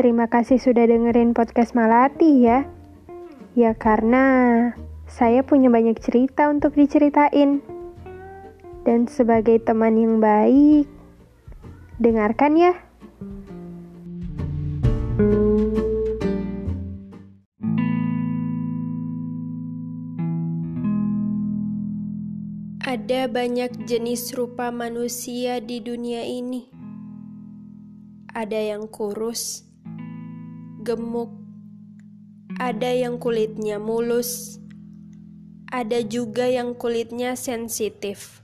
terima kasih sudah dengerin podcast Malati ya. Ya karena saya punya banyak cerita untuk diceritain. Dan sebagai teman yang baik, dengarkan ya. Ada banyak jenis rupa manusia di dunia ini. Ada yang kurus, gemuk, ada yang kulitnya mulus, ada juga yang kulitnya sensitif.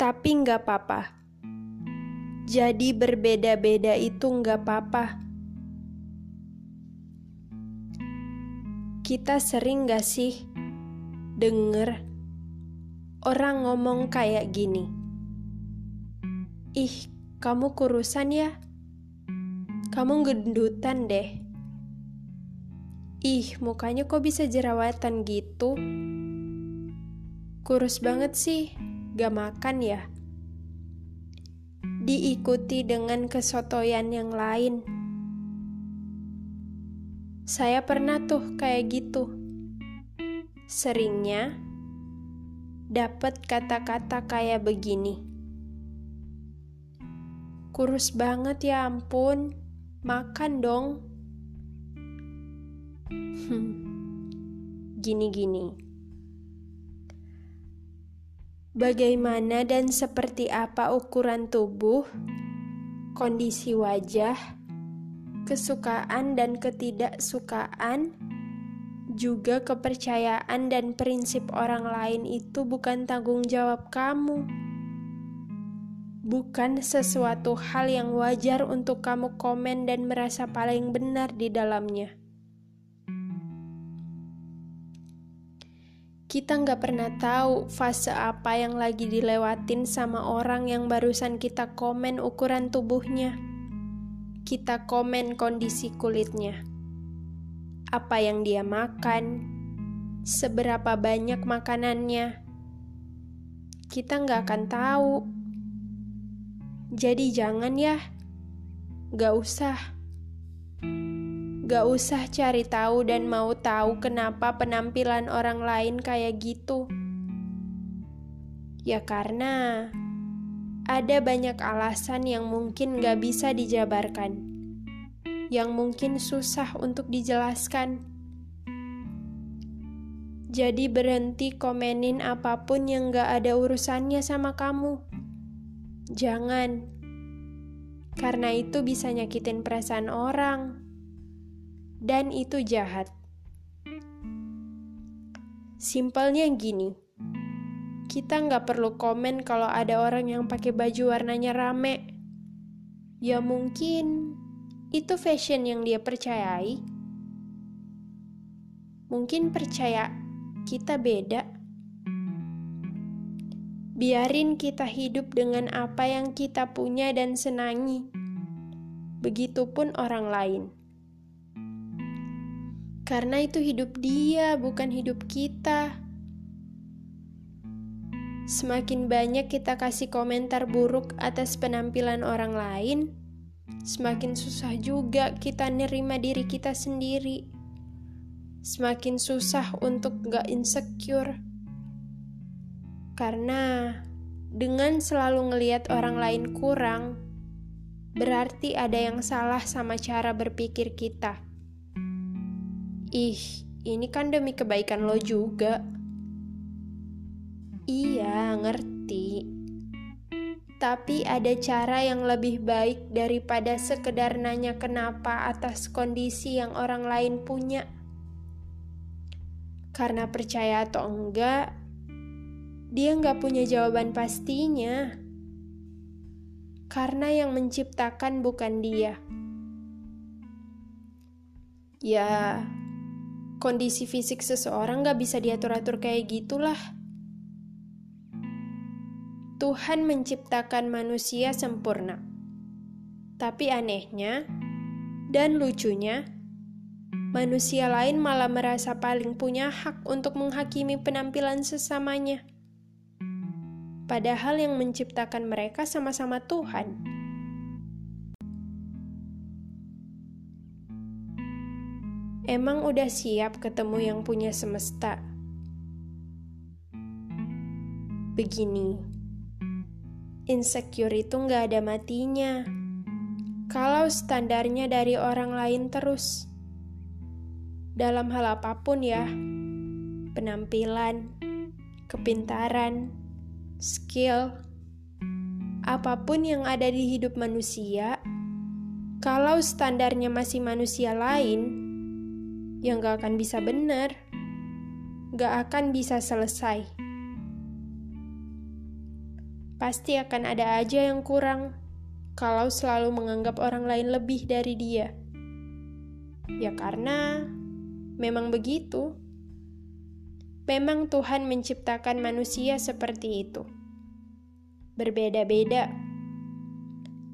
Tapi nggak apa-apa. Jadi berbeda-beda itu nggak apa-apa. Kita sering gak sih denger orang ngomong kayak gini. Ih, kamu kurusan ya? Kamu gendutan deh. Ih, mukanya kok bisa jerawatan gitu? Kurus banget sih, gak makan ya? Diikuti dengan kesotoyan yang lain. Saya pernah tuh kayak gitu. Seringnya dapat kata-kata kayak begini Kurus banget ya ampun. Makan dong. Gini-gini. Bagaimana dan seperti apa ukuran tubuh, kondisi wajah, kesukaan dan ketidaksukaan, juga kepercayaan dan prinsip orang lain itu bukan tanggung jawab kamu bukan sesuatu hal yang wajar untuk kamu komen dan merasa paling benar di dalamnya. Kita nggak pernah tahu fase apa yang lagi dilewatin sama orang yang barusan kita komen ukuran tubuhnya. Kita komen kondisi kulitnya. Apa yang dia makan, seberapa banyak makanannya. Kita nggak akan tahu jadi jangan ya, gak usah. Gak usah cari tahu dan mau tahu kenapa penampilan orang lain kayak gitu. Ya karena ada banyak alasan yang mungkin gak bisa dijabarkan, yang mungkin susah untuk dijelaskan. Jadi berhenti komenin apa pun yang gak ada urusannya sama kamu. Jangan, karena itu bisa nyakitin perasaan orang, dan itu jahat. Simpelnya gini, kita nggak perlu komen kalau ada orang yang pakai baju warnanya rame. Ya mungkin itu fashion yang dia percayai. Mungkin percaya kita beda Biarin kita hidup dengan apa yang kita punya dan senangi. Begitupun orang lain. Karena itu hidup dia, bukan hidup kita. Semakin banyak kita kasih komentar buruk atas penampilan orang lain, semakin susah juga kita nerima diri kita sendiri. Semakin susah untuk gak insecure karena dengan selalu ngeliat orang lain kurang, berarti ada yang salah sama cara berpikir kita. Ih, ini kan demi kebaikan lo juga. Iya, ngerti. Tapi ada cara yang lebih baik daripada sekedar nanya kenapa atas kondisi yang orang lain punya. Karena percaya atau enggak, dia nggak punya jawaban pastinya. Karena yang menciptakan bukan dia. Ya, kondisi fisik seseorang nggak bisa diatur-atur kayak gitulah. Tuhan menciptakan manusia sempurna. Tapi anehnya dan lucunya, manusia lain malah merasa paling punya hak untuk menghakimi penampilan sesamanya padahal yang menciptakan mereka sama-sama Tuhan. Emang udah siap ketemu yang punya semesta? Begini, insecure itu nggak ada matinya. Kalau standarnya dari orang lain terus, dalam hal apa pun ya, penampilan, kepintaran, skill, apa pun yang ada di hidup manusia, kalau standarnya masih manusia lain, yang gak akan bisa benar, gak akan bisa selesai. Pasti akan ada aja yang kurang kalau selalu menganggap orang lain lebih dari dia. Ya karena memang begitu. Memang Tuhan menciptakan manusia seperti itu. Berbeda-beda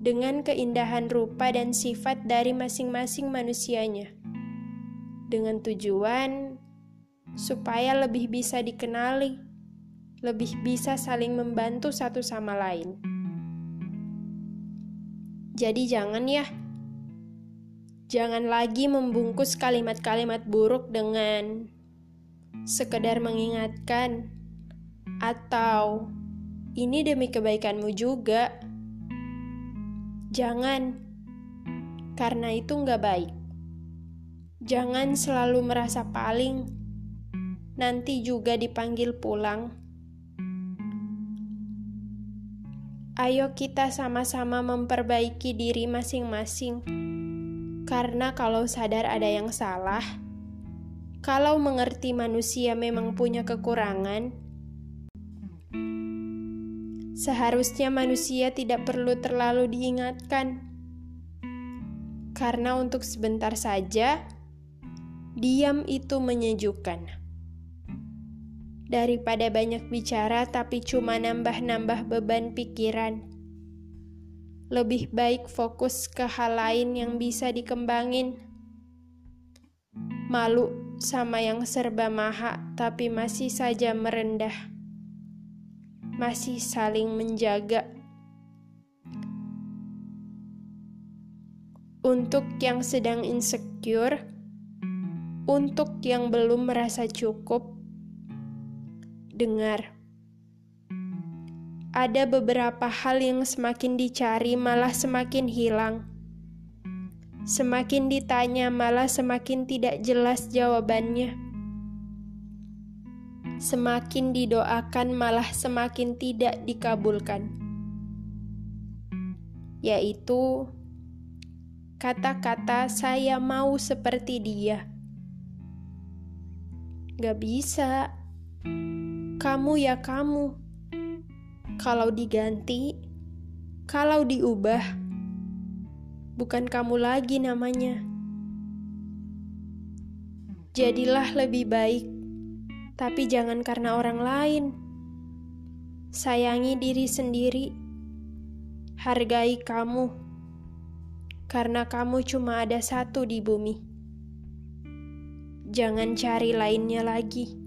dengan keindahan rupa dan sifat dari masing-masing manusianya dengan tujuan supaya lebih bisa dikenali, lebih bisa saling membantu satu sama lain. Jadi, jangan ya, jangan lagi membungkus kalimat-kalimat buruk dengan sekedar mengingatkan atau ini demi kebaikanmu juga. Jangan, karena itu nggak baik. Jangan selalu merasa paling, nanti juga dipanggil pulang. Ayo kita sama-sama memperbaiki diri masing-masing, karena kalau sadar ada yang salah, kalau mengerti manusia memang punya kekurangan, seharusnya manusia tidak perlu terlalu diingatkan, karena untuk sebentar saja diam itu menyejukkan. Daripada banyak bicara tapi cuma nambah-nambah beban pikiran. Lebih baik fokus ke hal lain yang bisa dikembangin. Malu sama yang serba maha tapi masih saja merendah. Masih saling menjaga. Untuk yang sedang insecure, untuk yang belum merasa cukup, dengar. Ada beberapa hal yang semakin dicari malah semakin hilang. Semakin ditanya malah semakin tidak jelas jawabannya. Semakin didoakan malah semakin tidak dikabulkan. Yaitu kata-kata saya mau seperti dia Gak bisa. Kamu ya kamu. Kalau diganti, kalau diubah, bukan kamu lagi namanya. Jadilah lebih baik, tapi jangan karena orang lain. Sayangi diri sendiri, hargai kamu, karena kamu cuma ada satu di bumi jangan cari lainnya lagi.